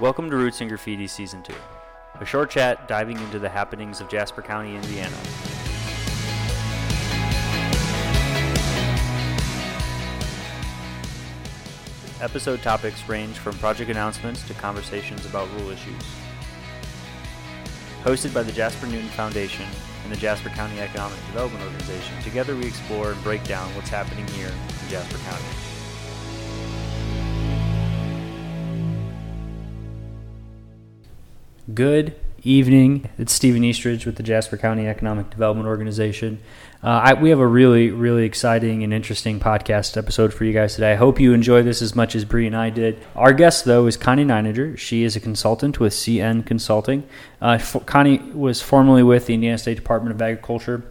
Welcome to Roots and Graffiti Season 2, a short chat diving into the happenings of Jasper County, Indiana. Episode topics range from project announcements to conversations about rule issues. Hosted by the Jasper Newton Foundation and the Jasper County Economic Development Organization, together we explore and break down what's happening here in Jasper County. Good evening. It's Stephen Eastridge with the Jasper County Economic Development Organization. Uh, I, we have a really, really exciting and interesting podcast episode for you guys today. I hope you enjoy this as much as Bree and I did. Our guest, though, is Connie Neininger. She is a consultant with CN Consulting. Uh, Connie was formerly with the Indiana State Department of Agriculture.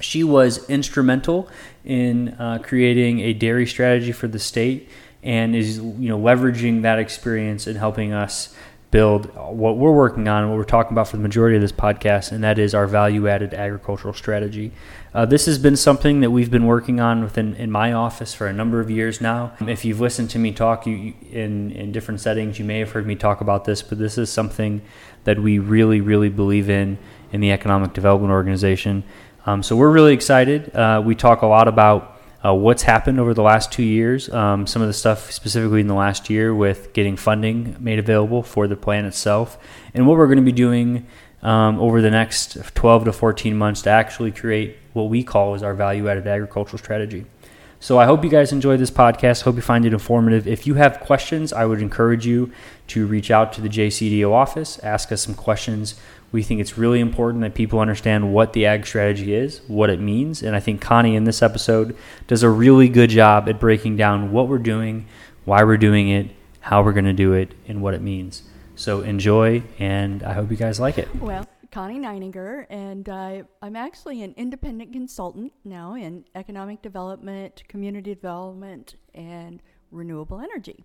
She was instrumental in uh, creating a dairy strategy for the state and is you know leveraging that experience and helping us build what we're working on, what we're talking about for the majority of this podcast, and that is our value added agricultural strategy. Uh, this has been something that we've been working on within in my office for a number of years now. If you've listened to me talk you, in, in different settings, you may have heard me talk about this, but this is something that we really, really believe in in the Economic Development Organization. Um, so we're really excited. Uh, we talk a lot about uh, what's happened over the last two years, um, some of the stuff specifically in the last year with getting funding made available for the plan itself, and what we're going to be doing um, over the next 12 to 14 months to actually create what we call is our value added agricultural strategy. So I hope you guys enjoy this podcast. Hope you find it informative. If you have questions, I would encourage you to reach out to the JCDO office, ask us some questions. We think it's really important that people understand what the ag strategy is, what it means. And I think Connie in this episode does a really good job at breaking down what we're doing, why we're doing it, how we're going to do it, and what it means. So enjoy, and I hope you guys like it. Well, Connie Neininger, and uh, I'm actually an independent consultant now in economic development, community development, and renewable energy.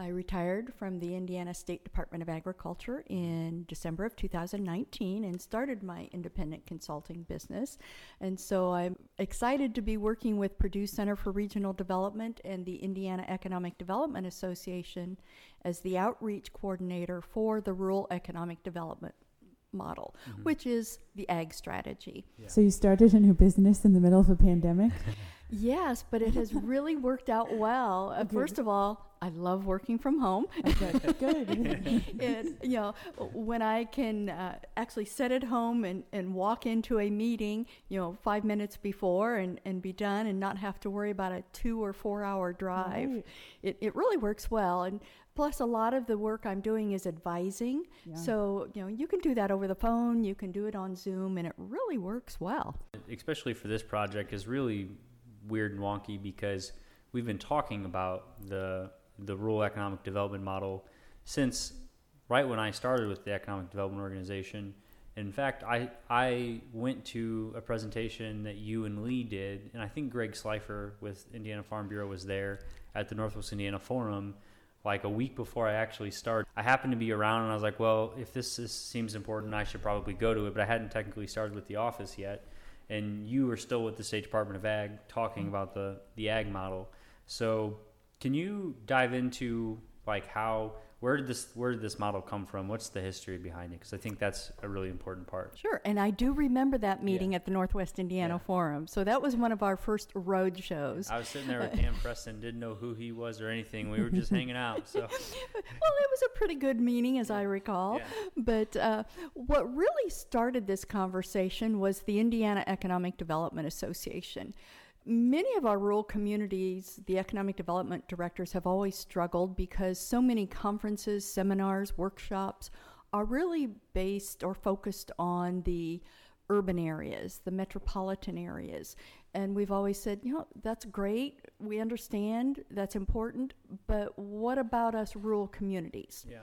I retired from the Indiana State Department of Agriculture in December of 2019 and started my independent consulting business. And so I'm excited to be working with Purdue Center for Regional Development and the Indiana Economic Development Association as the outreach coordinator for the Rural Economic Development model, mm-hmm. which is the ag strategy. Yeah. So you started a new business in the middle of a pandemic? yes, but it has really worked out well. Uh, First of all, I love working from home. Okay, good. and, you know, when I can uh, actually sit at home and, and walk into a meeting, you know, five minutes before and, and be done and not have to worry about a two or four hour drive, right. it, it really works well. And plus, a lot of the work I'm doing is advising. Yeah. So, you know, you can do that over the phone, you can do it on Zoom, and it really works well. Especially for this project is really weird and wonky because we've been talking about the the rural economic development model since right when I started with the economic development organization. In fact, I I went to a presentation that you and Lee did, and I think Greg Slifer with Indiana Farm Bureau was there at the Northwest Indiana Forum like a week before I actually started. I happened to be around, and I was like, well, if this is, seems important, I should probably go to it. But I hadn't technically started with the office yet, and you are still with the State Department of Ag talking mm-hmm. about the the ag model. So can you dive into like how where did this where did this model come from? What's the history behind it? Because I think that's a really important part. Sure, and I do remember that meeting yeah. at the Northwest Indiana yeah. Forum. So that was one of our first road shows. I was sitting there with Dan Preston, didn't know who he was or anything. We were just hanging out. So, well, it was a pretty good meeting, as I recall. Yeah. But uh, what really started this conversation was the Indiana Economic Development Association. Many of our rural communities, the economic development directors have always struggled because so many conferences, seminars, workshops are really based or focused on the urban areas, the metropolitan areas. And we've always said, you know, that's great. We understand that's important, but what about us rural communities? Yeah.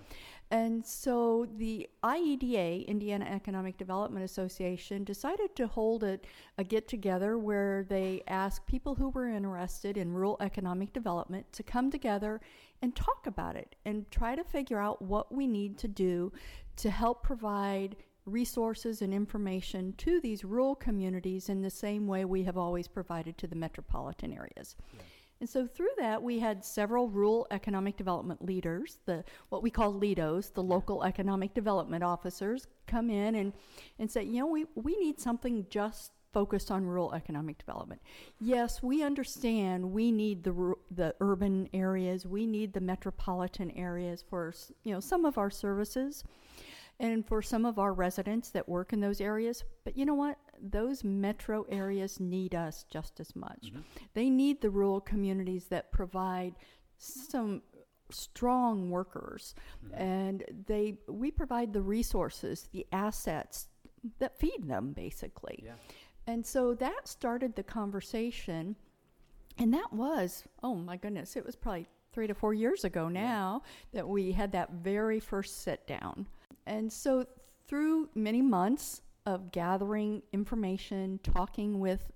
And so the IEDA, Indiana Economic Development Association, decided to hold a, a get together where they asked people who were interested in rural economic development to come together and talk about it and try to figure out what we need to do to help provide resources and information to these rural communities in the same way we have always provided to the metropolitan areas. Yeah. And so through that, we had several rural economic development leaders, the what we call LEDOs, the local economic development officers, come in and, and say, you know, we, we need something just focused on rural economic development. Yes, we understand we need the the urban areas, we need the metropolitan areas for you know some of our services and for some of our residents that work in those areas. But you know what? Those metro areas need us just as much. Mm-hmm. They need the rural communities that provide some strong workers mm-hmm. and they we provide the resources, the assets that feed them basically. Yeah. And so that started the conversation and that was, oh my goodness, it was probably three to four years ago now that we had that very first sit down. And so through many months of gathering information, talking with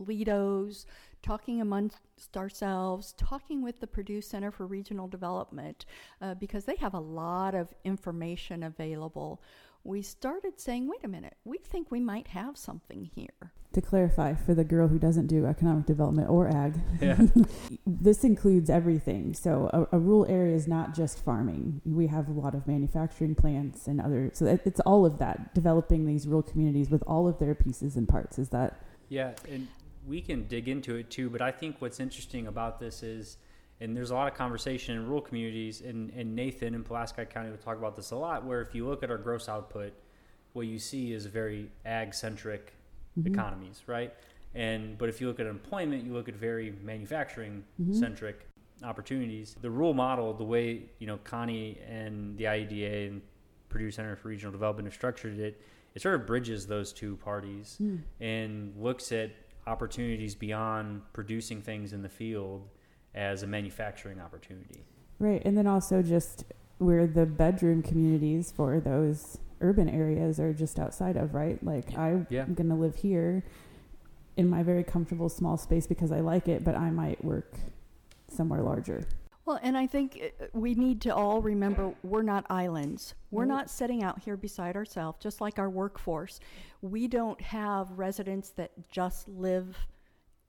LEDOs, talking amongst ourselves, talking with the Purdue Center for Regional Development, uh, because they have a lot of information available, we started saying, wait a minute, we think we might have something here. To clarify, for the girl who doesn't do economic development or ag, Yeah. this includes everything. So a, a rural area is not just farming. We have a lot of manufacturing plants and other. So it- it's all of that. Developing these rural communities with all of their pieces and parts. Is that Yeah, and we can dig into it too, but I think what's interesting about this is, and there's a lot of conversation in rural communities, and, and Nathan in Pulaski County will talk about this a lot, where if you look at our gross output, what you see is very ag centric Mhm. economies, right? And but if you look at employment, you look at very manufacturing Mhm. centric opportunities. The rural model, the way you know Connie and the IEDA and Purdue Center for Regional Development have structured it, it sort of bridges those two parties Mm. and looks at opportunities beyond producing things in the field as a manufacturing opportunity. right? And then also just where the bedroom communities for those urban areas are just outside of, right? Like I'm Yeah. gonna live here in my very comfortable small space because I like it, but I might work somewhere larger. Well, and I think uh, we need to all remember we're not islands. We're Right. not sitting out here beside ourselves, just like our workforce. We don't have residents that just live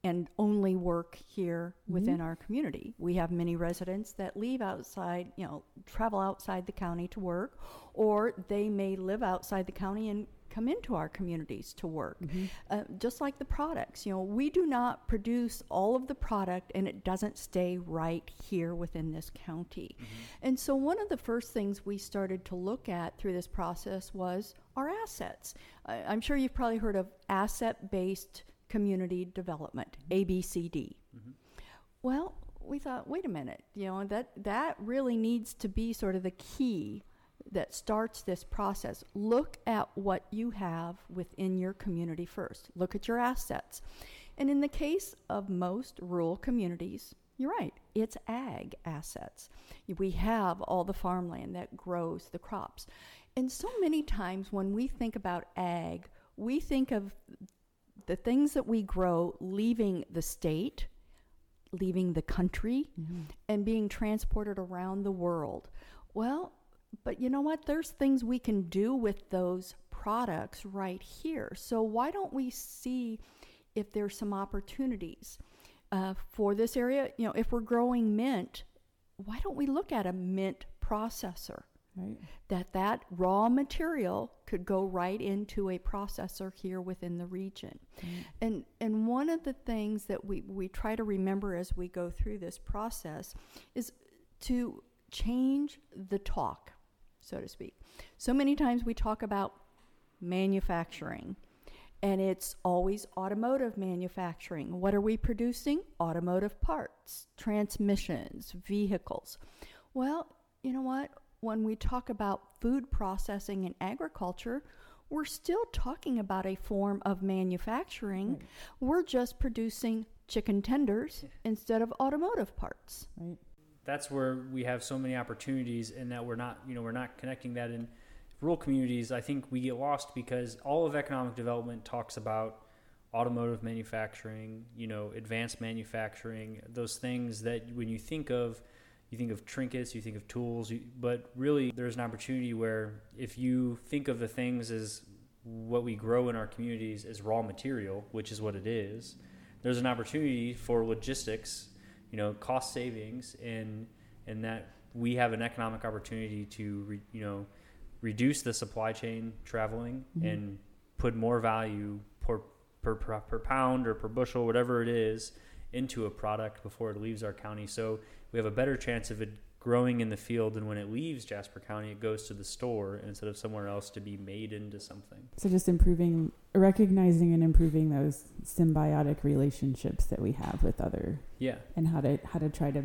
and only work here within mm-hmm. our community. We have many residents that leave outside, you know, travel outside the county to work, or they may live outside the county and come into our communities to work. Mm-hmm. Uh, just like the products, you know, we do not produce all of the product and it doesn't stay right here within this county. Mm-hmm. And so, one of the first things we started to look at through this process was our assets. I'm sure you've probably heard of asset based community development, ABCD. Mm-hmm. Well, we thought, wait a minute, you know, that that really needs to be sort of the key that starts this process. Look at what you have within your community first. Look at your assets. And in the case of most rural communities, you're right, it's ag assets. We have all the farmland that grows the crops. And so many times when we think about ag, we think of the things that we grow leaving the state, leaving the country, and being transported around the world. Well, but you know what? There's things we can do with those products right here. So why don't we see if there's some opportunities uh, for this area? You know, if we're growing mint, why don't we look at a mint processor? Right. that that raw material could go right into a processor here within the region. Mm-hmm. And and one of the things that we, we try to remember as we go through this process is to change the talk, so to speak. So many times we talk about manufacturing and it's always automotive manufacturing. What are we producing? Automotive parts, transmissions, vehicles. Well, you know what? When we talk about food processing and agriculture, we're still talking about a form of manufacturing. We're just producing chicken tenders instead of automotive parts. Right. That's where we have so many opportunities, and that we're not, you know, we're not connecting that in rural communities. I think we get lost because all of economic development talks about automotive manufacturing, you know, advanced manufacturing, those things that when you think of, you think of trinkets, you think of tools, you, but really there's an opportunity where if you think of the things as what we grow in our communities as raw material, which is what it is, there's an opportunity for logistics you know cost savings and and that we have an economic opportunity to re, you know reduce the supply chain traveling mm-hmm. and put more value per, per per pound or per bushel whatever it is into a product before it leaves our county so we have a better chance of it growing in the field and when it leaves Jasper County it goes to the store instead of somewhere else to be made into something. So just improving recognizing and improving those symbiotic relationships that we have with other Yeah. and how to how to try to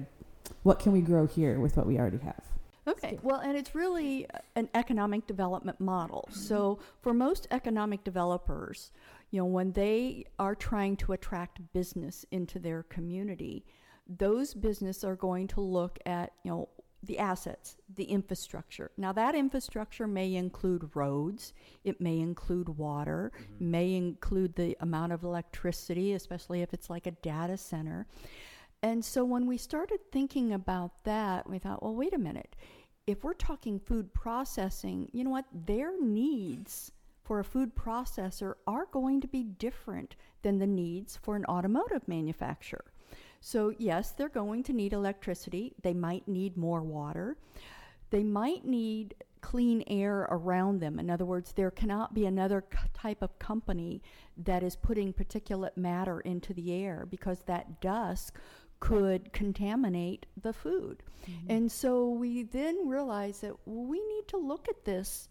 what can we grow here with what we already have. Okay, well, and it's really an economic development model. So, for most economic developers, you know, when they are trying to attract business into their community, those businesses are going to look at, you know, the assets, the infrastructure. Now, that infrastructure may include roads, it may include water, mm-hmm. may include the amount of electricity, especially if it's like a data center. And so, when we started thinking about that, we thought, well, wait a minute. If we're talking food processing, you know what? Their needs for a food processor are going to be different than the needs for an automotive manufacturer. So, yes, they're going to need electricity. They might need more water. They might need clean air around them. In other words, there cannot be another c- type of company that is putting particulate matter into the air because that dust could contaminate the food. Mm-hmm. And so we then realize that we need to look at this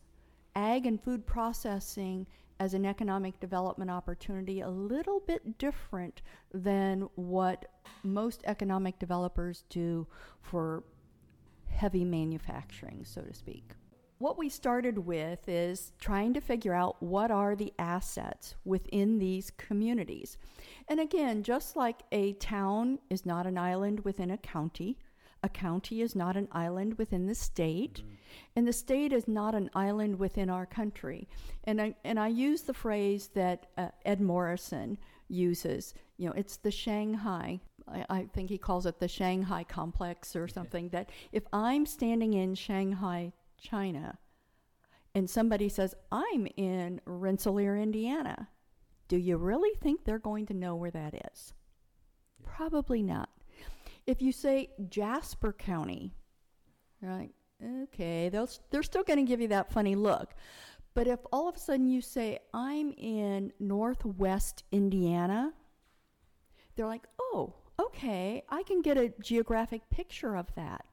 ag and food processing as an economic development opportunity a little bit different than what most economic developers do for heavy manufacturing, so to speak. What we started with is trying to figure out what are the assets within these communities. And again, just like a town is not an island within a county, a county is not an island within the state, mm-hmm. And the state is not an island within our country. And I, and I use the phrase that uh, Ed Morrison uses. You know, it's the Shanghai. I, I, think he calls it the Shanghai complex or something. That if I'm standing in Shanghai, China, and somebody says, I'm in Rensselaer, Indiana, do you really think they're going to know where that is? Yeah. Probably not. If you say Jasper County, right? Okay, they'll, they're still going to give you that funny look. But if all of a sudden you say, I'm in Northwest Indiana, they're like, oh, okay, I can get a geographic picture of that.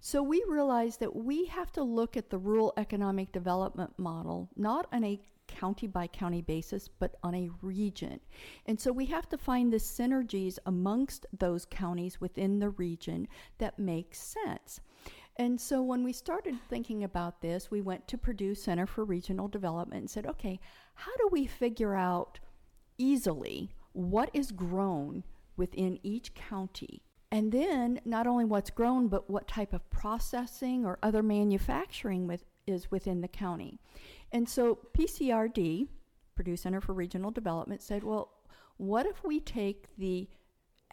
So we realize that we have to look at the rural economic development model not on a county by county basis, but on a region. And so we have to find the synergies amongst those counties within the region that make sense. And so when we started thinking about this, we went to Purdue Center for Regional Development and said, okay, how do we figure out easily what is grown within each county? And then not only what's grown, but what type of processing or other manufacturing with, is within the county. And so PCRD, Purdue Center for Regional Development, said, well, what if we take the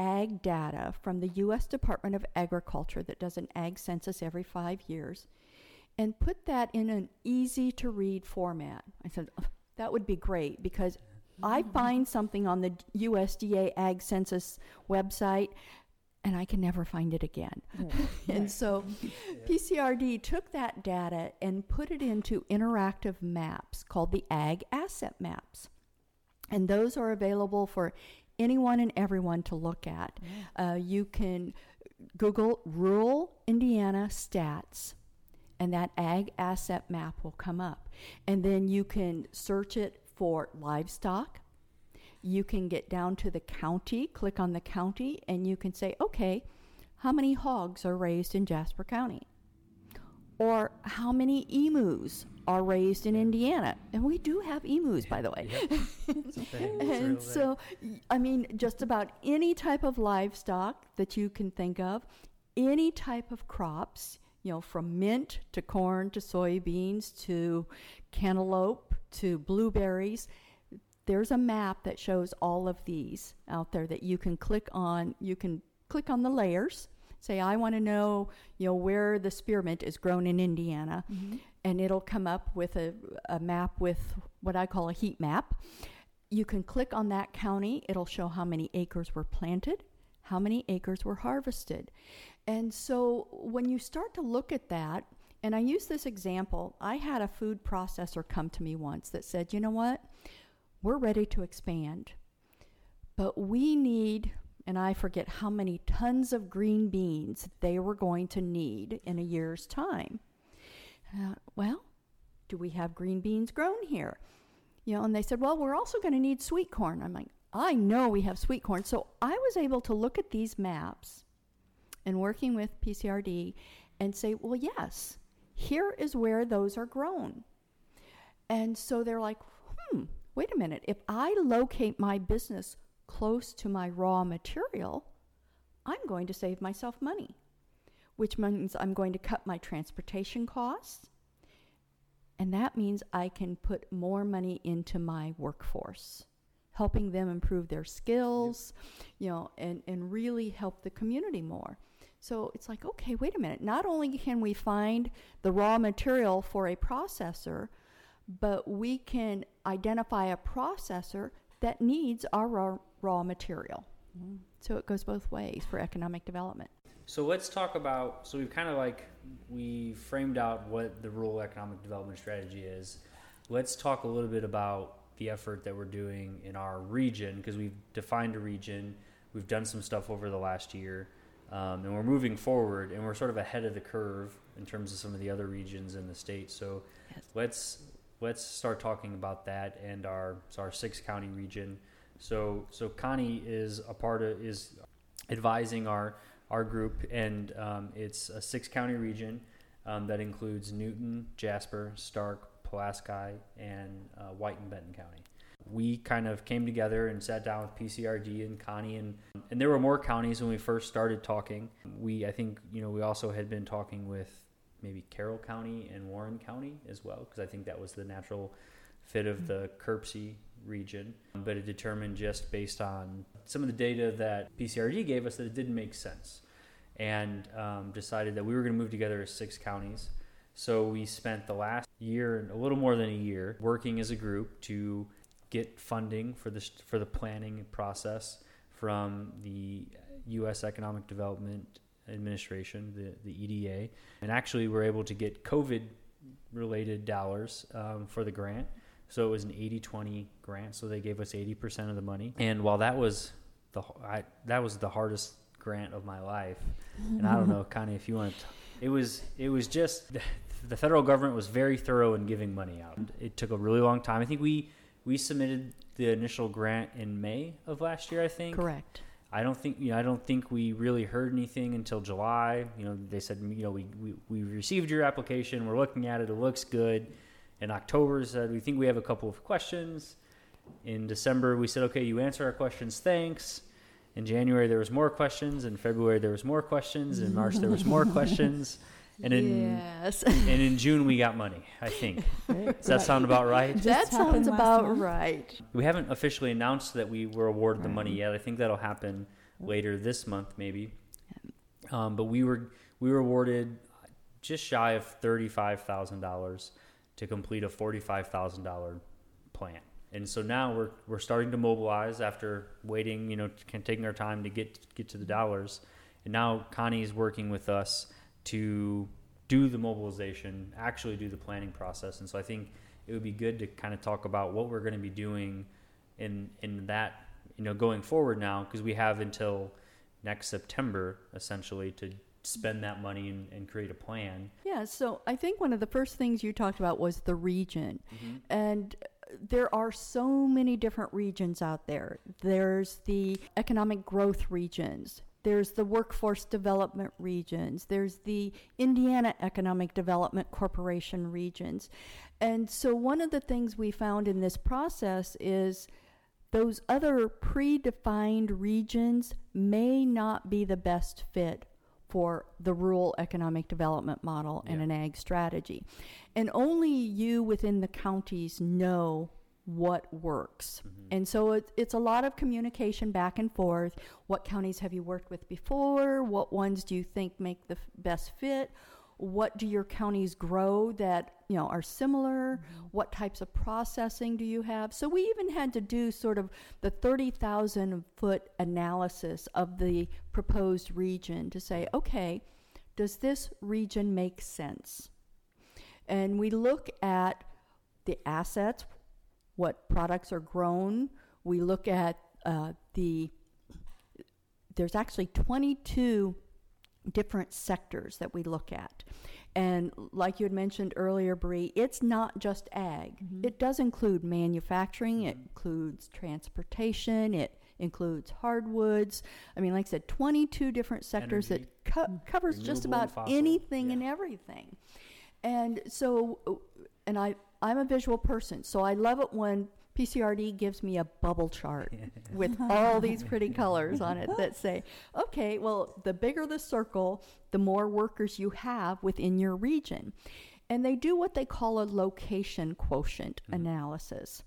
ag data from the U.S. Department of Agriculture that does an ag census every five years and put that in an easy to read format. I said, that would be great because I mm-hmm. find something on the USDA Ag Census website and I can never find it again. and so PCRD took that data and put it into interactive maps called the Ag Asset Maps. And those are available for anyone and everyone to look at. Uh, you can Google rural Indiana stats, and that ag asset map will come up. And then you can search it for livestock. You can get down to the county, click on the county, and you can say, okay, how many hogs are raised in Jasper County? Or how many emus are raised in Indiana. And we do have emus, by the way. and so, I mean, just about any type of livestock that you can think of, any type of crops, you know, from mint to corn to soybeans to cantaloupe to blueberries. There's a map that shows all of these out there that you can click on. You can click on the layers say I want to know, you know, where the spearmint is grown in Indiana, mm-hmm. And it'll come up with a, a map with what I call a heat map. You can click on that county. It'll show how many acres were planted, how many acres were harvested. And so when you start to look at that, and I use this example, I had a food processor come to me once that said, you know what? We're ready to expand, but we need, and I forget how many tons of green beans they were going to need in a year's time. Uh, well, do we have green beans grown here? You know, and they said, well, we're also going to need sweet corn. I'm like, I know we have sweet corn. So I was able to look at these maps and working with PCRD and say, well, yes, here is where those are grown. And so they're like, hmm, wait a minute. If I locate my business close to my raw material, I'm going to save myself money, which means I'm going to cut my transportation costs. And that means I can put more money into my workforce, helping them improve their skills, you know, and, and really help the community more. So it's like, okay, wait a minute. Not only can we find the raw material for a processor, but we can identify a processor that needs our raw, raw material. Mm-hmm. So it goes both ways for economic development. So let's talk about. So we've kind of like we framed out what the rural economic development strategy is. Let's talk a little bit about the effort that we're doing in our region because we've defined a region. We've done some stuff over the last year. Um, and we're moving forward, and we're sort of ahead of the curve in terms of some of the other regions in the state. So yes. let's let's start talking about that and our our six county region. So so Connie is a part of is advising our our group, and um, it's a six county region um, that includes Newton, Jasper, Starke, Pulaski, and uh, White and Benton County we kind of came together and sat down with PCRD and Connie and and there were more counties when we first started talking. We I think you know we also had been talking with maybe Carroll County and Warren County as well because I think that was the natural fit of the KIRPC region. But it determined just based on some of the data that PCRD gave us that it didn't make sense, and um, decided that we were going to move together as six counties. So we spent the last year, and a little more than a year, working as a group to get funding for this for the planning process from the U.S. Economic Development Administration, the the EDA, and actually we're able to get COVID related dollars um, for the grant. So it was an 80-20 grant. So they gave us 80% of the money. And while that was the I, that was the hardest grant of my life, and I don't know, Connie, if you want, to, it was it was just the federal government was very thorough in giving money out. It took a really long time. I think we we submitted the initial grant in May of last year, I think. Correct. I don't think you know, I don't think we really heard anything until July. You know, they said you know we, we, we received your application, we're looking at it, it looks good. In October said we think we have a couple of questions. In December we said okay, you answer our questions, thanks. In January there was more questions. In February there was more questions. In March there was more questions. And in yes. and in June we got money. I think. Does that sound about right? that sounds about month. right. We haven't officially announced that we were awarded right. the money yet. I think that'll happen later this month, maybe. Um, but we were we were awarded just shy of thirty five thousand dollars to complete a forty five thousand dollar plan. And so now we're we're starting to mobilize after waiting, you know, taking our time to get get to the dollars. And now Connie is working with us to do the mobilization, actually do the planning process. And so I think it would be good to kind of talk about what we're going to be doing in in that you know going forward now because we have until next September essentially to spend that money and, and, create a plan. Yeah, so I think one of the first things you talked about was the region. Mm-hmm. And there are so many different regions out there. There's the economic growth regions, there's the workforce development regions. There's the Indiana Economic Development Corporation regions. And so, one of the things we found in this process is those other predefined regions may not be the best fit for the rural economic development model and yeah. an ag strategy. And only you within the counties know what works. Mm-hmm. And so it, it's a lot of communication back and forth. What counties have you worked with before? What ones do you think make the f- best fit? What do your counties grow that you know are similar? Mm-hmm. What types of processing do you have? So we even had to do sort of the thirty thousand foot analysis of the proposed region to say, okay, does this region make sense? And we look at the assets, what products are grown. We look at uh, the there's actually 22 different sectors that we look at. And like you had mentioned earlier, Bree, it's not just ag. Mm-hmm. It does include manufacturing, it mm-hmm. includes transportation, it includes hardwoods. I mean, like I said, 22 different sectors Energy. that co- mm-hmm. covers just Renewable and about fossil. anything Yeah. and everything. And so, and I, I'm a visual person, so I love it when PCRD gives me a bubble chart with all these pretty colors on it that say, okay, well, the bigger the circle, the more workers you have within your region. And they do what they call a location quotient analysis.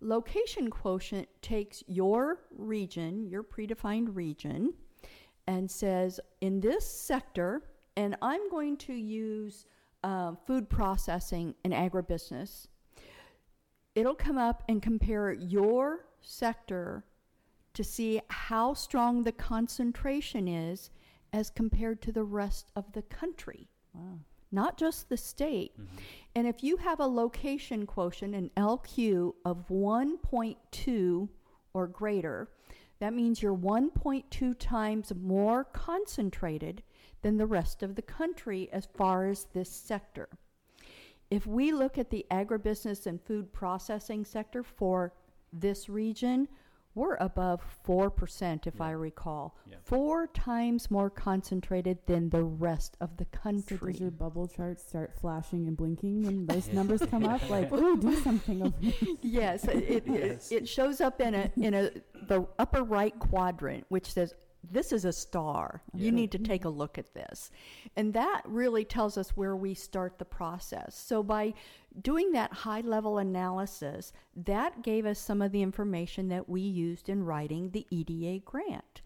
Location quotient takes your region, your predefined region, and says, in this sector, and I'm going to use um, food processing and agribusiness, it'll come up and compare your sector to see how strong the concentration is as compared to the rest of the country Wow. not just the state. Mm-hmm. And if you have a location quotient, an LQ of 1.2 or greater, that means you're 1.2 times more concentrated than the rest of the country as far as this sector. If we look at the agribusiness and food processing sector for this region, we're above 4%, if I recall. Yeah. Four times more concentrated than the rest of the So country. does your bubble chart start flashing and blinking when those numbers come up? Like, ooh, do something over here. yes, it, it, Yes. it shows up in a in a the upper right quadrant, which says this is a star. Yeah. You need to take a mm-hmm. look at this, and that really tells us where we start the process. So by doing that high level analysis, that gave us some of the information that we used in writing the EDA grant,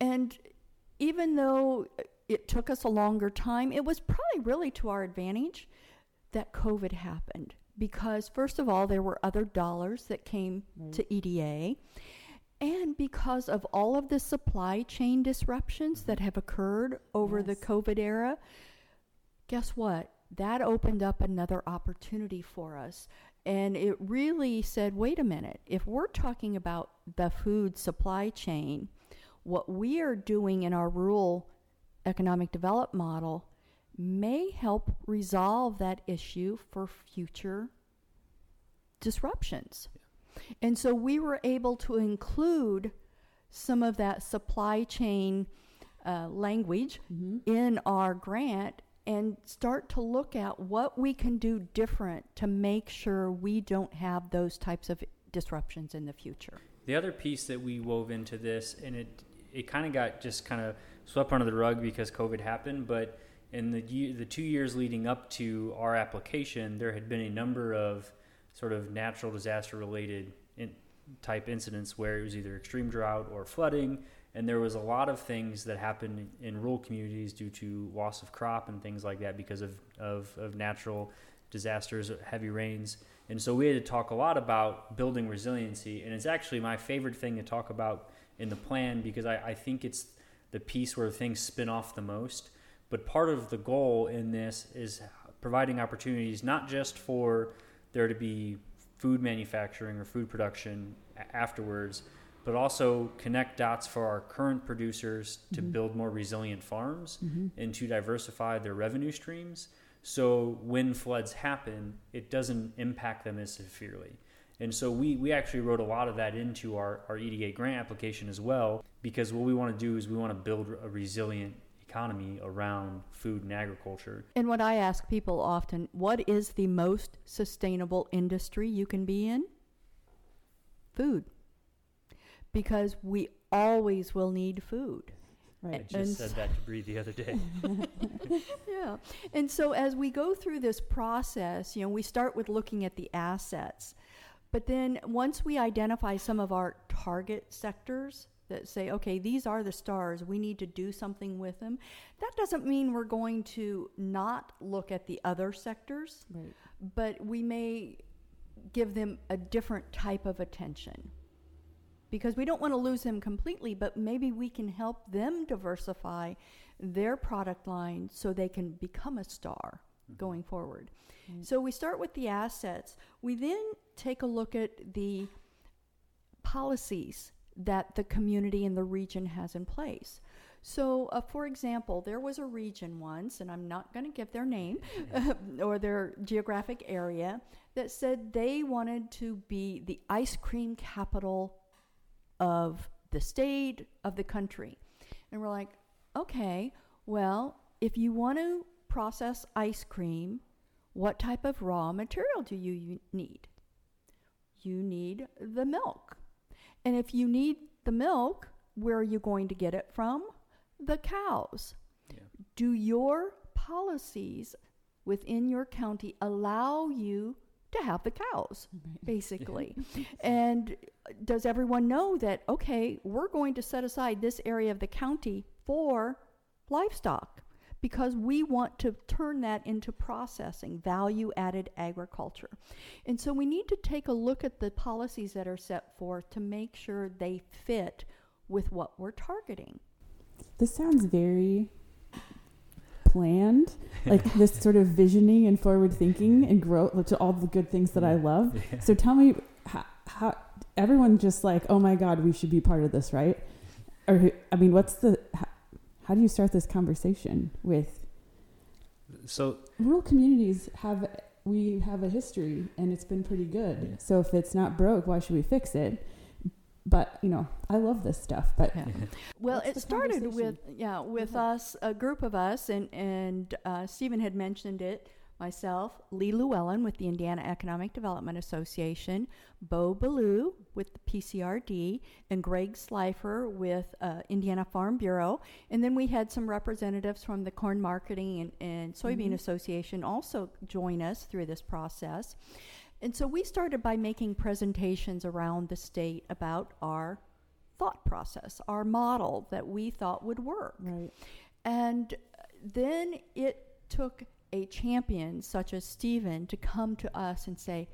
and even though it took us a longer time, it was probably really to our advantage that COVID happened because, first of all, there were other dollars that came mm-hmm. to EDA. And because of all of the supply chain disruptions that have occurred over the COVID era, guess what? That opened up another opportunity for us. And it really said, wait a minute, if we're talking about the food supply chain, what we are doing in our rural economic development model may help resolve that issue for future disruptions. And so we were able to include some of that supply chain uh, language in our grant and start to look at what we can do different to make sure we don't have those types of disruptions in the future. The other piece that we wove into this, and it it kind of got just kind of swept under the rug because COVID happened, but in the the two years leading up to our application, there had been a number of sort of natural disaster related in, type incidents where it was either extreme drought or flooding, and there was a lot of things that happened in rural communities due to loss of crop and things like that because of, of, of natural disasters, heavy rains. And so we had to talk a lot about building resiliency. And it's actually my favorite thing to talk about in the plan because I, I think it's the piece where things spin off the most. But part of the goal in this is providing opportunities not just for there to be food manufacturing or food production afterwards, but also connect dots for our current producers to mm-hmm. build more resilient farms mm-hmm. and to diversify their revenue streams. So when floods happen, it doesn't impact them as severely. And so we, we actually wrote a lot of that into our, our EDA grant application as well, because what we want to do is we want to build a resilient economy around food and agriculture. And what I ask people often, what is the most sustainable industry you can be in? Food. Because we always will need food. I Right. just And said that to Bree the other day. Yeah. And so as we go through this process, you know, we start with looking at the assets. But then once we identify some of our target sectors that say, okay, these are the stars, we need to do something with them. That doesn't mean we're going to not look at the other sectors, Right. but we may give them a different type of attention because we don't want to lose them completely, but maybe we can help them diversify their product line so they can become a star mm-hmm. going forward. Mm. So we start with the assets. We then take a look at the policies that the community and the region has in place. So, uh, for example, there was a region once, and I'm not going to give their name or their geographic area, that said they wanted to be the ice cream capital of the state, of the country. And we're like, okay, well, if you want to process ice cream, what type of raw material do you need? You need the milk. And if you need the milk, where are you going to get it from? The cows. Yeah. Do your policies within your county allow you to have the cows, basically? and does everyone know that, okay, we're going to set aside this area of the county for livestock? Because we want to turn that into processing, value added agriculture. And so we need to take a look at the policies that are set forth to make sure they fit with what we're targeting. This sounds very planned, like this sort of visioning and forward thinking and growth to all the good things that I love. So tell me how, how everyone just like, oh my God, we should be part of this, right? Or I mean, what's the how, how do you start this conversation with So rural communities have we have a history and it's been pretty good. Yeah. So if it's not broke, why should we fix it? But you know, I love this stuff. But Yeah. Well, it started with yeah with ahead. us a group of us and and uh, Stephen had mentioned it. Myself, Lee Llewellyn with the Indiana Economic Development Association, Bo Beaulieu with the PCRD, and Greg Slifer with uh, Indiana Farm Bureau. And then we had some representatives from the Corn Marketing and, and Soybean Mhm. Association also join us through this process. And so we started by making presentations around the state about our thought process, our model that we thought would work. right, And then it took a champion such as Stephen to come to us and say,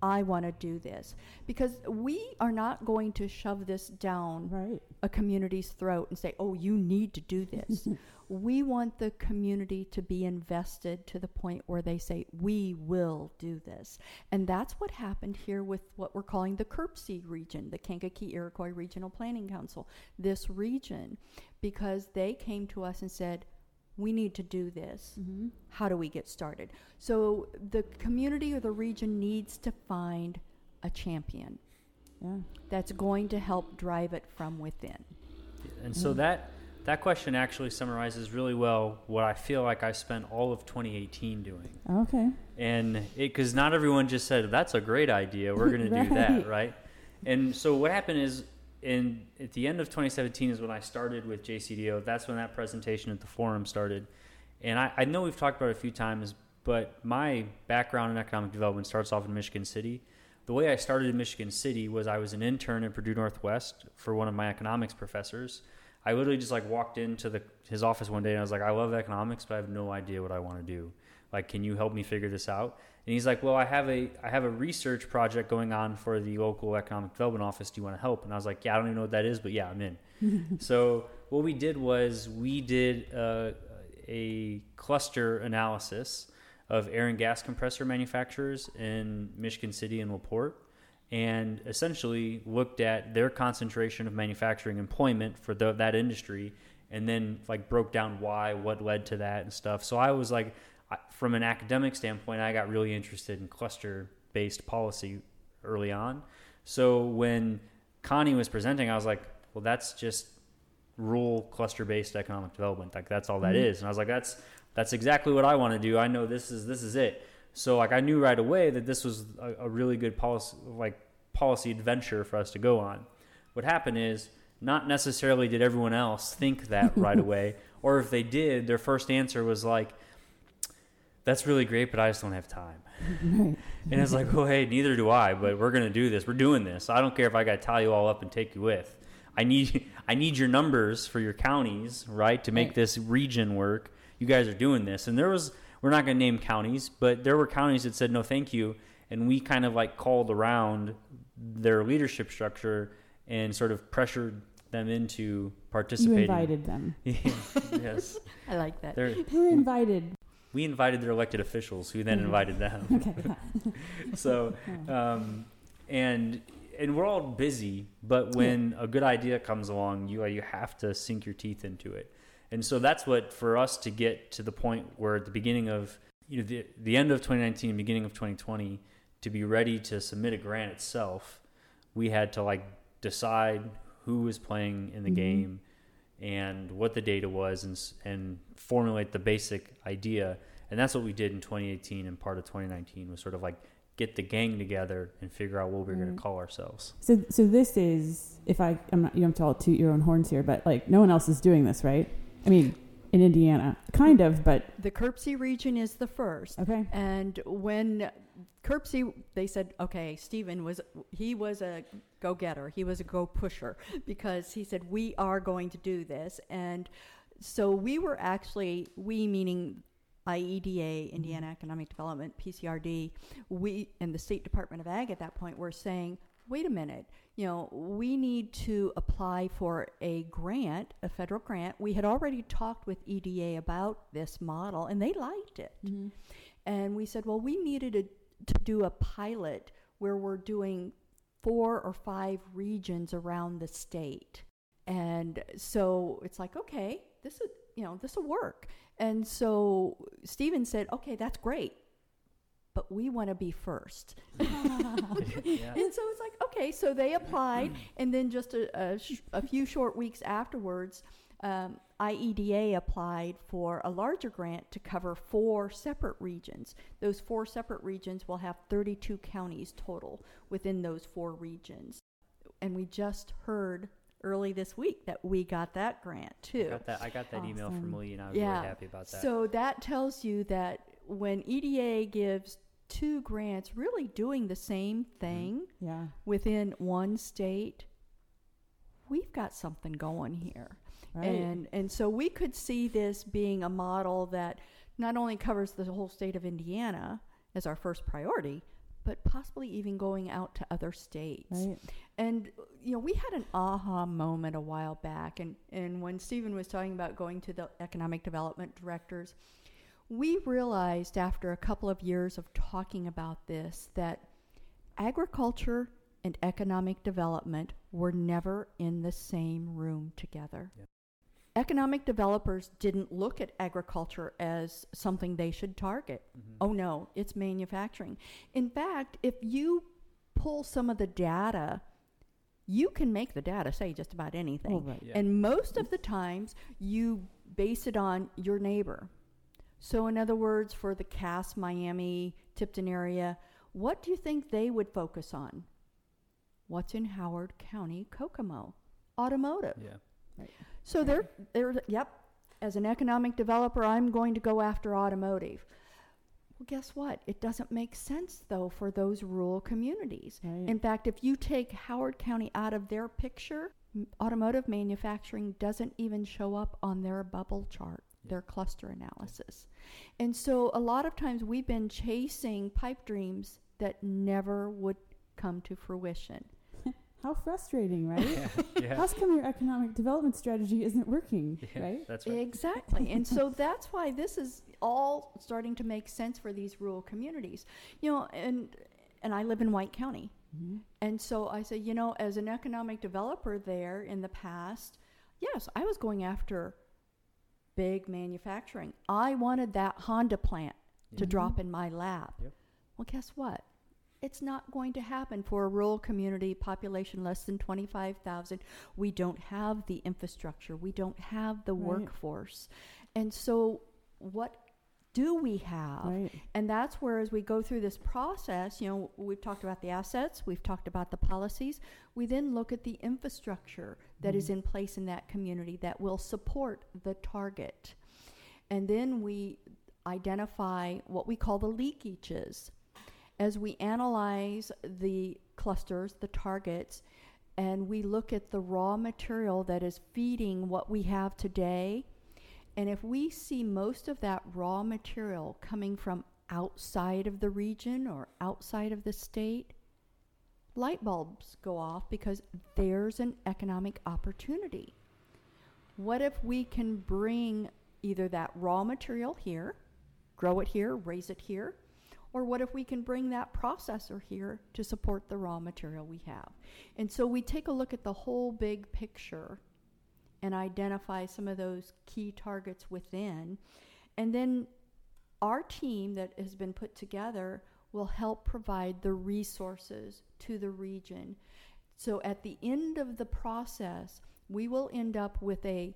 I want to do this. Because we are not going to shove this down right, a community's throat and say, oh, you need to do this. we want the community to be invested to the point where they say, we will do this. And that's what happened here with what we're calling the KIRPC region, the Kankakee Iroquois Regional Planning Council, this region, because they came to us and said, we need to do this mm-hmm. how do we get started? So the community or the region needs to find a champion yeah, that's going to help drive it from within. And so that that question actually summarizes really well what I feel like I spent all of 2018 doing. okay, And it because not everyone just said that's a great idea, we're going to do that, Right. right? And so what happened is in at the end of 2017 is when I started with JCDO. That's when that presentation at the forum started. And I, I know we've talked about it a few times, but my background in economic development starts off in Michigan City. The way I started in Michigan City was I was an intern at Purdue Northwest for one of my economics professors. I literally just like walked into the his office one day and I was like, I love economics, but I have no idea what I want to do. Like, can you help me figure this out? And he's like, Well, I have a I have a research project going on for the local economic development office. Do you want to help? And I was like, Yeah, I don't even know what that is, but yeah, I'm in. so what we did was we did uh, a cluster analysis of air and gas compressor manufacturers in Michigan City and LaPorte, and essentially looked at their concentration of manufacturing employment for the, that industry, and then like broke down why, what led to that, and stuff. So I was like, I- from an academic standpoint, I got really interested in cluster-based policy early on. So when Connie was presenting, I was like, well, that's just rural cluster-based economic development. Like that's all that Mhm. is. And I was like, that's that's exactly what I want to do. I know this is this is it. So like I knew right away that this was a, a really good policy like policy adventure for us to go on. What happened is not necessarily did everyone else think that right away, or if they did, their first answer was like, "That's really great, but I just don't have time." And it's like, well, hey, neither do I, but we're going to do this. We're doing this. I don't care if I got to tie you all up and take you with. I need I need your numbers for your counties, right, to make Right. this region work. You guys are doing this, and there was we're not going to name counties, but there were counties that said no, thank you, and we kind of like called around their leadership structure and sort of pressured them into participating. You participating. invited them. yes, I like that. They're- Who invited? We invited their elected officials, who then Mhm. invited them. So um, and and we're all busy but when a good idea comes along you you have to sink your teeth into it and so that's what for us to get to the point where at the beginning of you know the, the end of 2019 beginning of 2020 to be ready to submit a grant itself we had to like decide who was playing in the Mhm. game and what the data was and, and formulate the basic idea and that's what we did in 2018 and part of 2019 was sort of like get the gang together and figure out what we were going Right. Mm-hmm. to call ourselves So, so this is if I I'm not you don't have to all toot your own horns here, but like no one else is doing this, right? I mean, in Indiana, kind of, but The KIRPC region is the first. okay. And when KIRPC, they said, okay, Stephen was, he was a go getter. He was a go pusher because he said, we are going to do this. And so we were actually, we meaning IEDA, Indiana Economic Development, PCRD, we, and the State Department of Ag at that point were saying, wait a minute, you know, we need to apply for a grant, a federal grant. We had already talked with EDA about this model and they liked it. Mhm. And we said, well, we needed a, to do a pilot where we're doing four or five regions around the state. And so it's like, okay, this is, you know, this will work. And so Stephen said, okay, that's great, but we want to be first. yeah. And so it's like, okay, so they applied, and then just a, a, sh- a few short weeks afterwards, um, IEDA applied for a larger grant to cover four separate regions. Those four separate regions will have 32 counties total within those four regions. And we just heard early this week that we got that grant I too. got that, I got that email from Lee and I was Yeah. really happy about that. So that tells you that when EDA gives two grants really doing the same mm-hmm. thing, Yeah. within one state, we've got something going here. Right. And and so we could see this being a model that not only covers the whole state of Indiana as our first priority, but possibly even going out to other states. right. And you know, we had an aha moment a while back, and and when Stephen was talking about going to the economic development directors, we realized after a couple of years of talking about this that agriculture and economic development were never in the same room together. Yeah. Economic developers didn't look at agriculture as something they should target. Mhm. Oh no, it's manufacturing. In fact, if you pull some of the data, you can make the data say just about anything. Oh, right. Yeah. And most of the times, you base it on your neighbor. So, in other words, for the Cass, Miami, Tipton area, what do you think they would focus on? What's in Howard County, Kokomo? Automotive. yeah. So they're, they're, yep, as an economic developer, I'm going to go after automotive. Well, guess what? It doesn't make sense, though, for those rural communities. Right. In fact, if you take Howard County out of their picture, automotive manufacturing doesn't even show up on their bubble chart, their cluster analysis. And so a lot of times we've been chasing pipe dreams that never would come to fruition. How frustrating, right? Yeah. yeah. How come your economic development strategy isn't working, Yeah, right? That's right. Exactly. and so that's why this is all starting to make sense for these rural communities. You know, and and I live in White County. Mhm. And so I say, you know, as an economic developer there in the past, yes, I was going after big manufacturing. I wanted that Honda plant to Mhm. drop in my lap. Yep. Well, guess what? It's not going to happen for a rural community population less than 25,000. We don't have the infrastructure. We don't have the Right. workforce. And so what do we have? Right. And that's where, as we go through this process, you know, we've talked about the assets, we've talked about the policies. We then look at the infrastructure that is mm-hmm. in place in that community that will support the target. And then we identify what we call the leakages. As we analyze the clusters, the targets, and we look at the raw material that is feeding what we have today. And if we see most of that raw material coming from outside of the region or outside of the state, light bulbs go off because there's an economic opportunity. What if we can bring either that raw material here, grow it here, raise it here, or what if we can bring that processor here to support the raw material we have? And so we take a look at the whole big picture and identify some of those key targets within. And then our team that has been put together will help provide the resources to the region. So at the end of the process, we will end up with a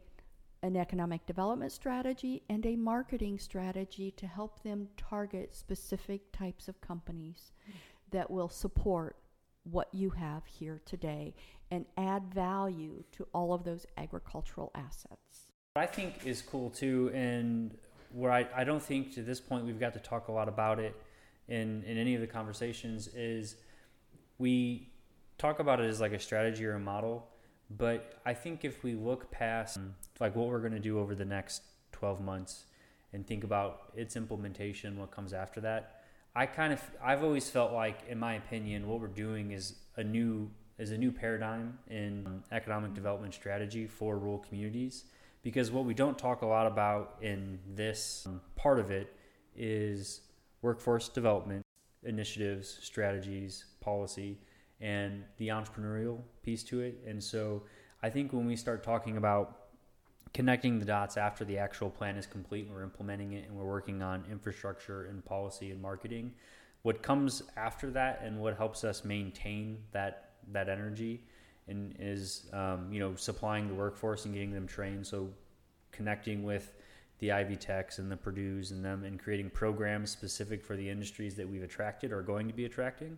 an economic development strategy and a marketing strategy to help them target specific types of companies that will support what you have here today and add value to all of those agricultural assets. What I think is cool too, and where I, I don't think to this point we've got to talk a lot about it in, in any of the conversations, is we talk about it as like a strategy or a model, but I think if we look past um, like what we're going to do over the next 12 months and think about its implementation, what comes after that, I kind of I've always felt like, in my opinion, what we're doing is a new is a new paradigm in um, economic development strategy for rural communities. Because what we don't talk a lot about in this um, part of it is workforce development initiatives, strategies, policy, and the entrepreneurial piece to it. And so I think when we start talking about connecting the dots after the actual plan is complete and we're implementing it and we're working on infrastructure and policy and marketing, what comes after that and what helps us maintain that that energy and is um, you know supplying the workforce and getting them trained. So connecting with the Ivy Techs and the Purdue's and them and creating programs specific for the industries that we've attracted or going to be attracting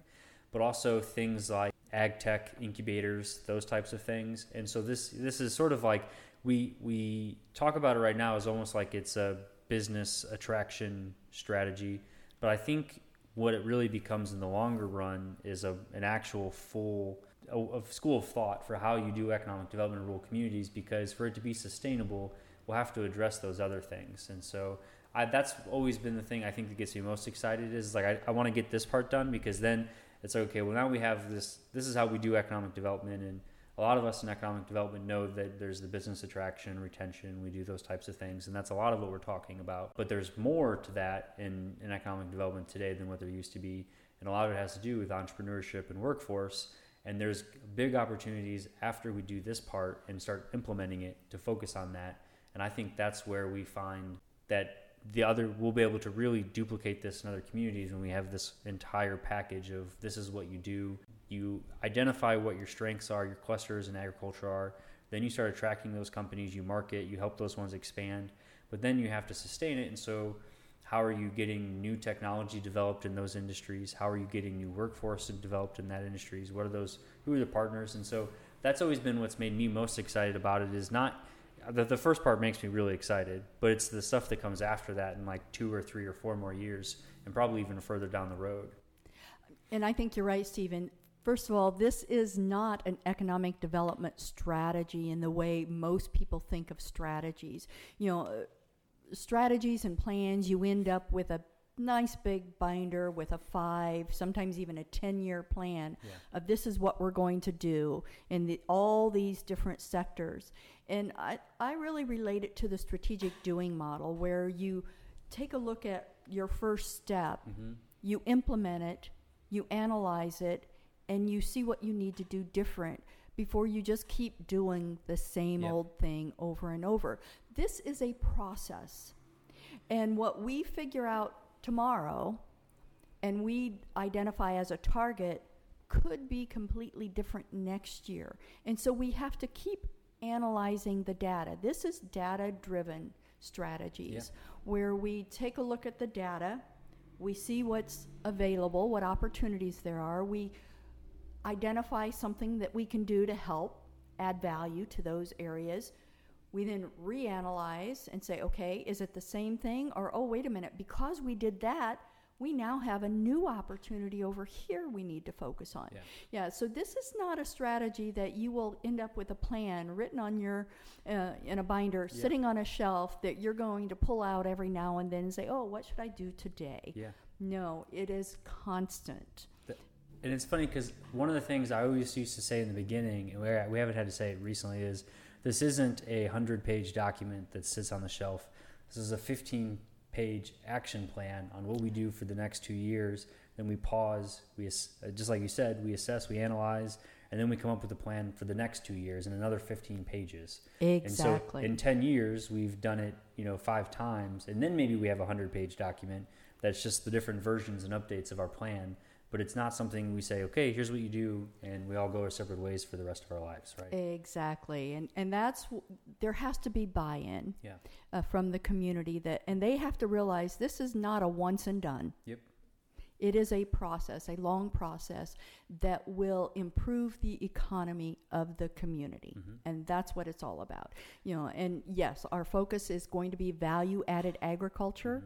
but also things like ag tech incubators, those types of things. And so this this is sort of like we we talk about it right now as almost like it's a business attraction strategy, but I think what it really becomes in the longer run is a an actual full a school of thought for how you do economic development in rural communities because for it to be sustainable, we'll have to address those other things. And so I, that's always been the thing I think that gets me most excited is like I, I want to get this part done because then it's like, okay, well now we have this. This is how we do economic development, and a lot of us in economic development know that there's the business attraction, retention. We do those types of things, and that's a lot of what we're talking about. But there's more to that in, in economic development today than what there used to be, and a lot of it has to do with entrepreneurship and workforce. And there's big opportunities after we do this part and start implementing it to focus on that. And I think that's where we find that the other we'll be able to really duplicate this in other communities when we have this entire package of this is what you do. You identify what your strengths are your clusters in agriculture are. Then you start attracting those companies you market you help those ones expand. But then you have to sustain it. And so how are you getting new technology developed in those industries? How are you getting new workforce developed in that industries? What are those who are the partners? And so that's always been what's made me most excited about it is not the, the first part makes me really excited, but it's the stuff that comes after that in like two or three or four more years, and probably even further down the road. And I think you're right, Stephen. First of all, this is not an economic development strategy in the way most people think of strategies. You know, uh, strategies and plans, you end up with a nice big binder with a five, sometimes even a 10 year plan yeah. of this is what we're going to do in the, all these different sectors. And I, I really relate it to the strategic doing model where you take a look at your first step, mm-hmm. you implement it, you analyze it, and you see what you need to do different before you just keep doing the same yep. old thing over and over. This is a process. And what we figure out tomorrow and we identify as a target could be completely different next year. And so we have to keep analyzing the data. This is data driven strategies yeah. where we take a look at the data, we see what's available, what opportunities there are, we identify something that we can do to help add value to those areas. We then reanalyze and say, okay, is it the same thing? Or, oh, wait a minute, because we did that, we now have a new opportunity over here we need to focus on. Yeah. Yeah, so this is not a strategy that you will end up with a plan written on your uh, in a binder, Yeah. sitting on a shelf that you're going to pull out every now and then and say, "Oh, what should I do today?" Yeah. No, it is constant. And it's funny because one of the things I always used to say in the beginning, and we we haven't had to say it recently, is this isn't a hundred page document that sits on the shelf. This is a 15 page action plan on what we do for the next two years. Then we pause, we uh, just like you said, we assess, we analyze, and then we come up with a plan for the next two years and another 15 pages. Exactly. And so in 10 years, we've done it, you know, five times, and then maybe we have a 100 page document that's just the different versions and updates of our plan. But it's not something we say, okay, here's what you do, and we all go our separate ways for the rest of our lives, right? Exactly, and and that's there has to be buy-in Yeah. uh, from the community that, and they have to realize this is not a once and done. Yep. It is a process, a long process that will improve the economy of the community. And that's what it's all about. You know, and yes, our focus is going to be value added agriculture,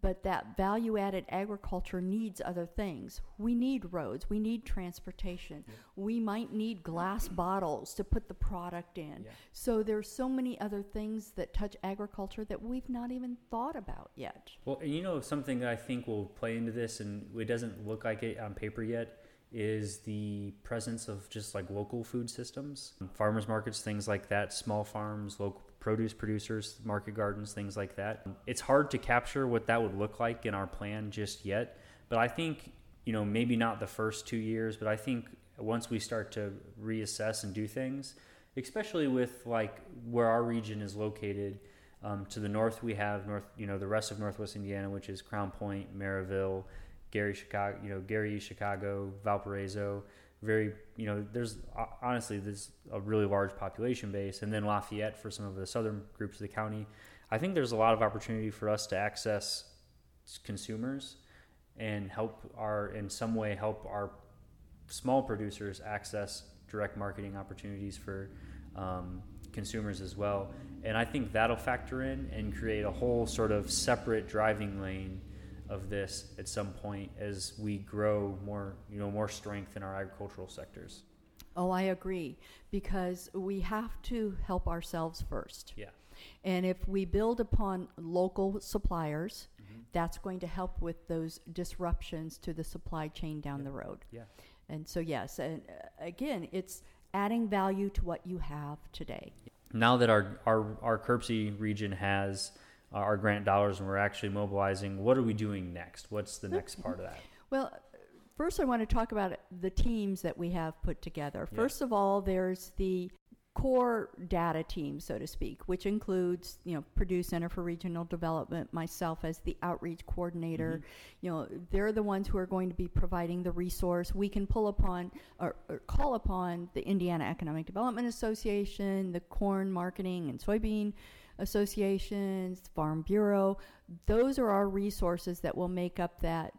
but that value added agriculture needs other things. We need roads, we need transportation. We might need glass bottles to put the product in. Yeah. So there's so many other things that touch agriculture that we've not even thought about yet. Well, and you know something that I think will play into this, and it doesn't look like it on paper yet, is the presence of just like local food systems, farmers markets, things like that, small farms, local produce producers, market gardens, things like that. It's hard to capture what that would look like in our plan just yet, but I think you know maybe not the first two years, but I think once we start to reassess and do things, especially with like where our region is located. Um, to the north, we have north, you know, the rest of Northwest Indiana, which is Crown Point, Merrillville, Gary, Chicago, you know, Gary, Chicago, Valparaiso. Very, you know, there's honestly there's a really large population base, and then Lafayette for some of the southern groups of the county. I think there's a lot of opportunity for us to access consumers and help our, in some way, help our small producers access direct marketing opportunities for um, consumers as well. And I think that'll factor in and create a whole sort of separate driving lane of this at some point as we grow more, you know, more strength in our agricultural sectors. Oh, I agree because we have to help ourselves first. Yeah. And if we build upon local suppliers, that's going to help with those disruptions to the supply chain down the road. Yeah. And so, yes, and uh, again, it's adding value to what you have today. Now that our our our KIRPC region has Uh, our grant dollars and we're actually mobilizing, what are we doing next? What's the next part of that? Well, first, I want to talk about the teams that we have put together. Yeah. First of all, there's the core data team, so to speak, which includes, you know, Purdue Center for Regional Development, myself as the outreach coordinator. Mm-hmm. You know, they're the ones who are going to be providing the resource. We can pull upon or, or call upon the Indiana Economic Development Association, the Corn Marketing and Soybean Associations, Farm Bureau. Those are our resources that will make up that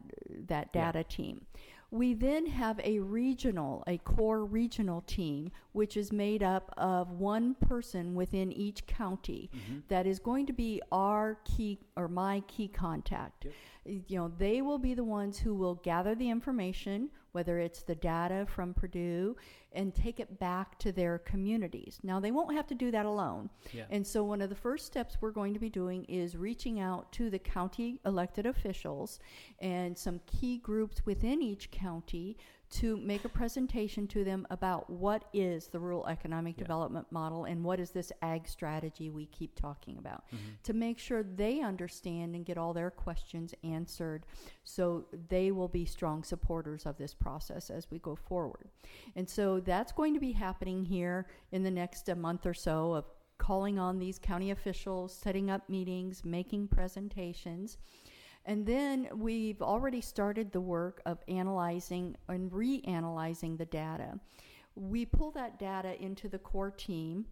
that Yeah. data team. We then have a regional, a core regional team, which is made up of one person within each county mm-hmm. that is going to be our key or my key contact. You know, they will be the ones who will gather the information, whether it's the data from Purdue, and take it back to their communities. Now, they won't have to do that alone. Yeah. And so, one of the first steps we're going to be doing is reaching out to the county elected officials and some key groups within each county to make a presentation to them about what is the rural economic Yeah. development model and what is this ag strategy we keep talking about Mm-hmm. to make sure they understand and get all their questions answered so they will be strong supporters of this process as we go forward. And so that's going to be happening here in the next a month or so of calling on these county officials, setting up meetings, making presentations. And then we've already started the work of analyzing and reanalyzing the data. We pull that data into the core team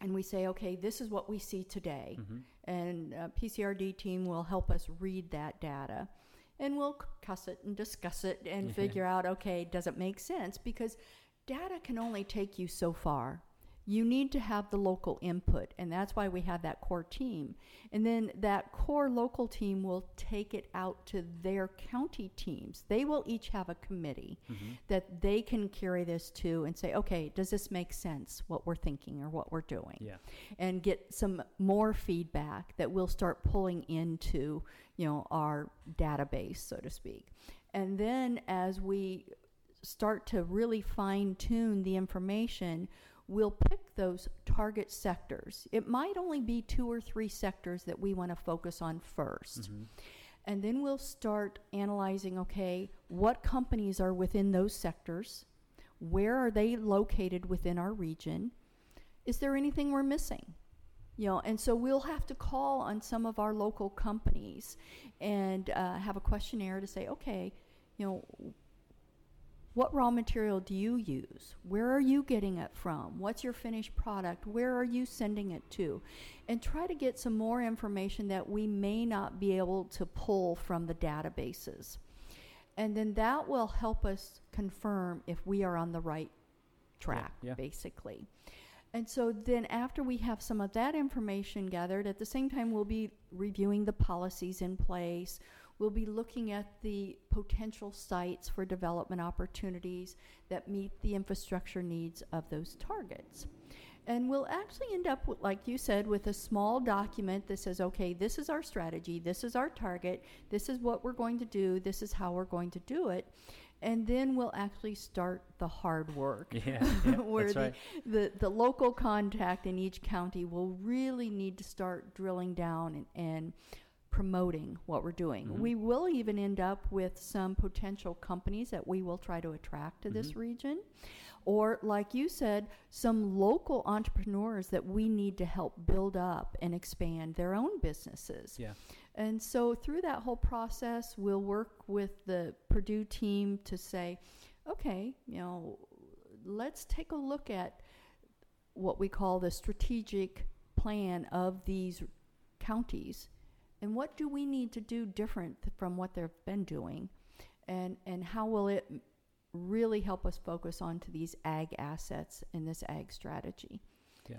and we say, okay, this is what we see today. And uh, PCRD team will help us read that data. And we'll cuss it and discuss it and figure out, okay, does it make sense? Because data can only take you so far. You need to have the local input, and that's why we have that core team. And then that core local team will take it out to their county teams. They will each have a committee Mm-hmm. that they can carry this to and say, okay, does this make sense, what we're thinking or what we're doing? Yeah. And get some more feedback that we'll start pulling into, you know, our database, so to speak. And then as we start to really fine tune the information, we'll pick those target sectors. It might only be two or three sectors that we want to focus on 1st And then we'll start analyzing okay, what companies are within those sectors? Where are they located within our region? Is there anything we're missing? You know, and so we'll have to call on some of our local companies and uh, have a questionnaire to say, okay, you know, what raw material do you use? Where are you getting it from? What's your finished product? Where are you sending it to? And try to get some more information that we may not be able to pull from the databases. And then that will help us confirm if we are on the right track, yeah. basically. And so then, after we have some of that information gathered, at the same time, we'll be reviewing the policies in place. We'll be looking at the potential sites for development opportunities that meet the infrastructure needs of those targets. And we'll actually end up, with, like you said, with a small document that says, okay, this is our strategy, this is our target, this is what we're going to do, this is how we're going to do it. And then we'll actually start the hard work. Yeah, yeah, where that's the, right. the, the local contact in each county will really need to start drilling down and, and promoting what we're doing. Mm-hmm. We will even end up with some potential companies that we will try to attract to Mm-hmm. this region. Or, like you said, some local entrepreneurs that we need to help build up and expand their own businesses. Yeah. And so through that whole process, we'll work with the Purdue team to say, okay, you know, let's take a look at what we call the strategic plan of these counties and what do we need to do different from what they've been doing and and how will it really help us focus on to these ag assets in this ag strategy Yeah.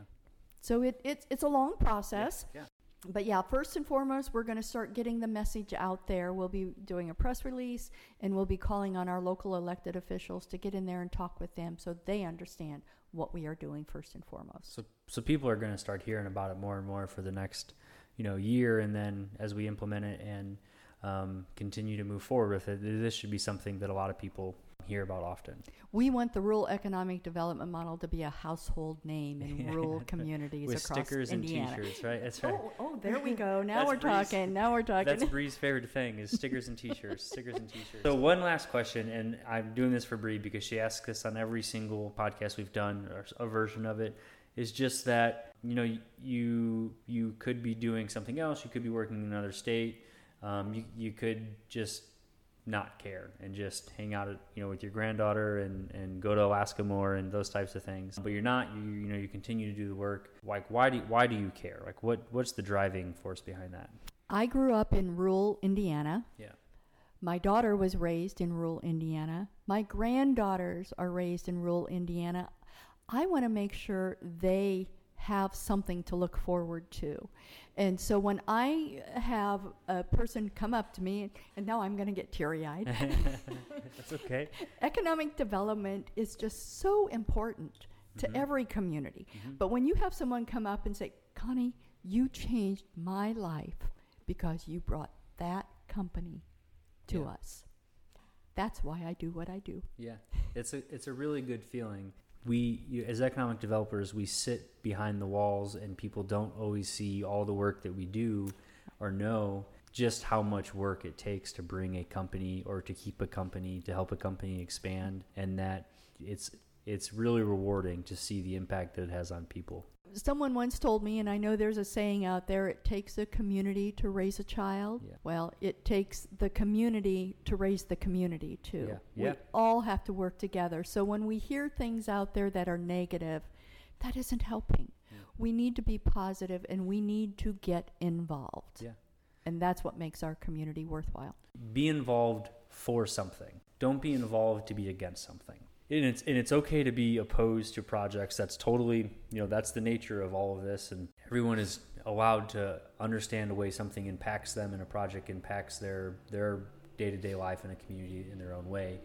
so it, it's it's a long process Yeah. but yeah, first and foremost, we're going to start getting the message out there. We'll be doing a press release and we'll be calling on our local elected officials to get in there and talk with them so they understand what we are doing first and foremost. So, so people are going to start hearing about it more and more for the next, you know, year, and then as we implement it and um, continue to move forward with it, this should be something that a lot of people hear about often. We want the rural economic development model to be a household name in rural communities With across stickers Indiana. and T-shirts, right? That's right. Oh, oh, there we go. Now we're Bree's- talking. Now we're talking. That's Bree's favorite thing is stickers and T-shirts. stickers and T-shirts. So one last question, and I'm doing this for Bree because she asks us on every single podcast we've done, or a version of it, is just that you know you you could be doing something else. You could be working in another state. Um, you you could just not care and just hang out, you know, with your granddaughter and, and go to Alaska more and those types of things. But you're not. You you know you continue to do the work. Like why do why do you care? Like what what's the driving force behind that? I grew up in rural Indiana. Yeah. My daughter was raised in rural Indiana. My granddaughters are raised in rural Indiana. I want to make sure they have something to look forward to. And so when I have a person come up to me, and now I'm going to get teary eyed, That's okay. economic development is just so important to Mhm. every community. Mhm. But when you have someone come up and say, Connie, you changed my life because you brought that company to Yeah. us. That's why I do what I do. Yeah, it's a it's a really good feeling. We as economic developers, we sit behind the walls, and people don't always see all the work that we do, or know just how much work it takes to bring a company or to keep a company to help a company expand, and that it's it's really rewarding to see the impact that it has on people. Someone once told me, and I know there's a saying out there it takes a community to raise a child. Yeah. Well, it takes the community to raise the community, too. Yeah. We Yeah. all have to work together. So when we hear things out there that are negative, that isn't helping. We need to be positive and we need to get involved. Yeah. And that's what makes our community worthwhile. Be involved for something. Don't be involved to be against something. And it's and it's okay to be opposed to projects. That's totally you know that's the nature of all of this, and everyone is allowed to understand the way something impacts them and a project impacts their their day to day life in a community in their own way.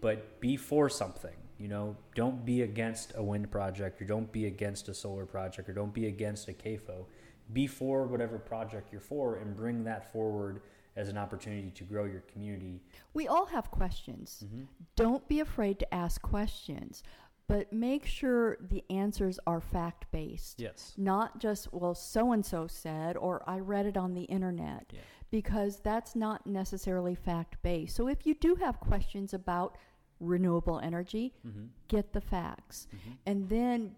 But be for something. You know, don't be against a wind project, or don't be against a solar project, or don't be against a CAFO. Be for whatever project you're for, and bring that forward as an opportunity to grow your community. We all have questions. Mm-hmm. Don't be afraid to ask questions, but make sure the answers are fact based. Yes. Not just, well, so and so said, or I read it on the internet, yeah. because that's not necessarily fact based. So if you do have questions about renewable energy, mm-hmm. get the facts. Mm-hmm. And then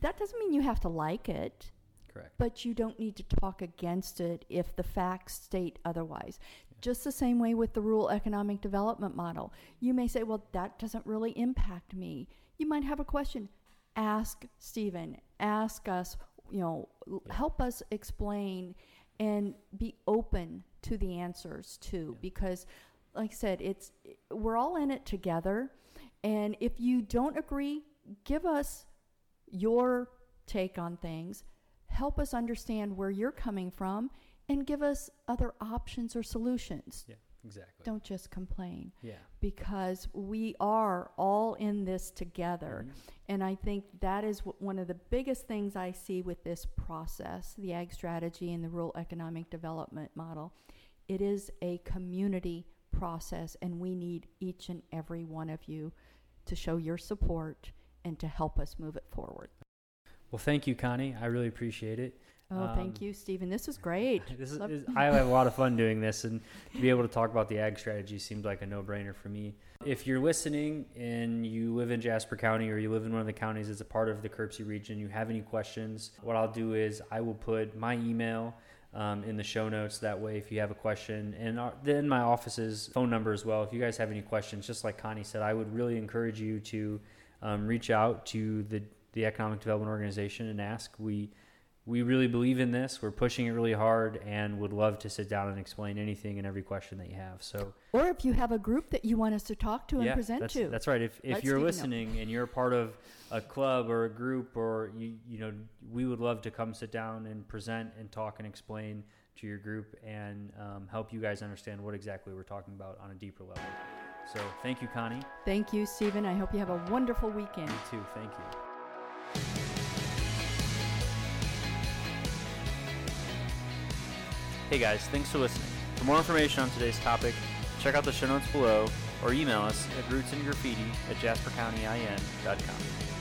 that doesn't mean you have to like it. Correct. But you don't need to talk against it if the facts state otherwise. Yeah. Just the same way with the rural economic development model. You may say, well, that doesn't really impact me. You might have a question. Ask Stephen, ask us, you know, yeah. help us explain and be open to the answers too, yeah. because like I said, it's we're all in it together. And if you don't agree, give us your take on things help us understand where you're coming from and give us other options or solutions. Yeah, exactly. Don't just complain. Yeah. Because we are all in this together. Mm-hmm. And I think that is one of the biggest things I see with this process, the ag strategy and the rural economic development model. It is a community process, and we need each and every one of you to show your support and to help us move it forward. Well, thank you, Connie. I really appreciate it. Oh, um, thank you, Stephen. This is great. this is, is, I have a lot of fun doing this, and to be able to talk about the ag strategy seemed like a no-brainer for me. If you're listening and you live in Jasper County or you live in one of the counties as a part of the KIRPC region, you have any questions, what I'll do is I will put my email um, in the show notes. That way, if you have a question, and our, then my office's phone number as well. If you guys have any questions, just like Connie said, I would really encourage you to um, reach out to the the Economic Development Organization and ask. We we really believe in this. We're pushing it really hard and would love to sit down and explain anything and every question that you have. So, or if you have a group that you want us to talk to and yeah, present that's, to, that's right. If, if you're listening and you're part of a club or a group, or you you know, we would love to come sit down and present and talk and explain to your group and um, help you guys understand what exactly we're talking about on a deeper level. So, thank you, Connie. Thank you, Stephen. I hope you have a wonderful weekend. You too. Thank you. Hey guys, thanks for listening. For more information on today's topic, check out the show notes below or email us at rootsandgraffiti at jaspercountyin.com.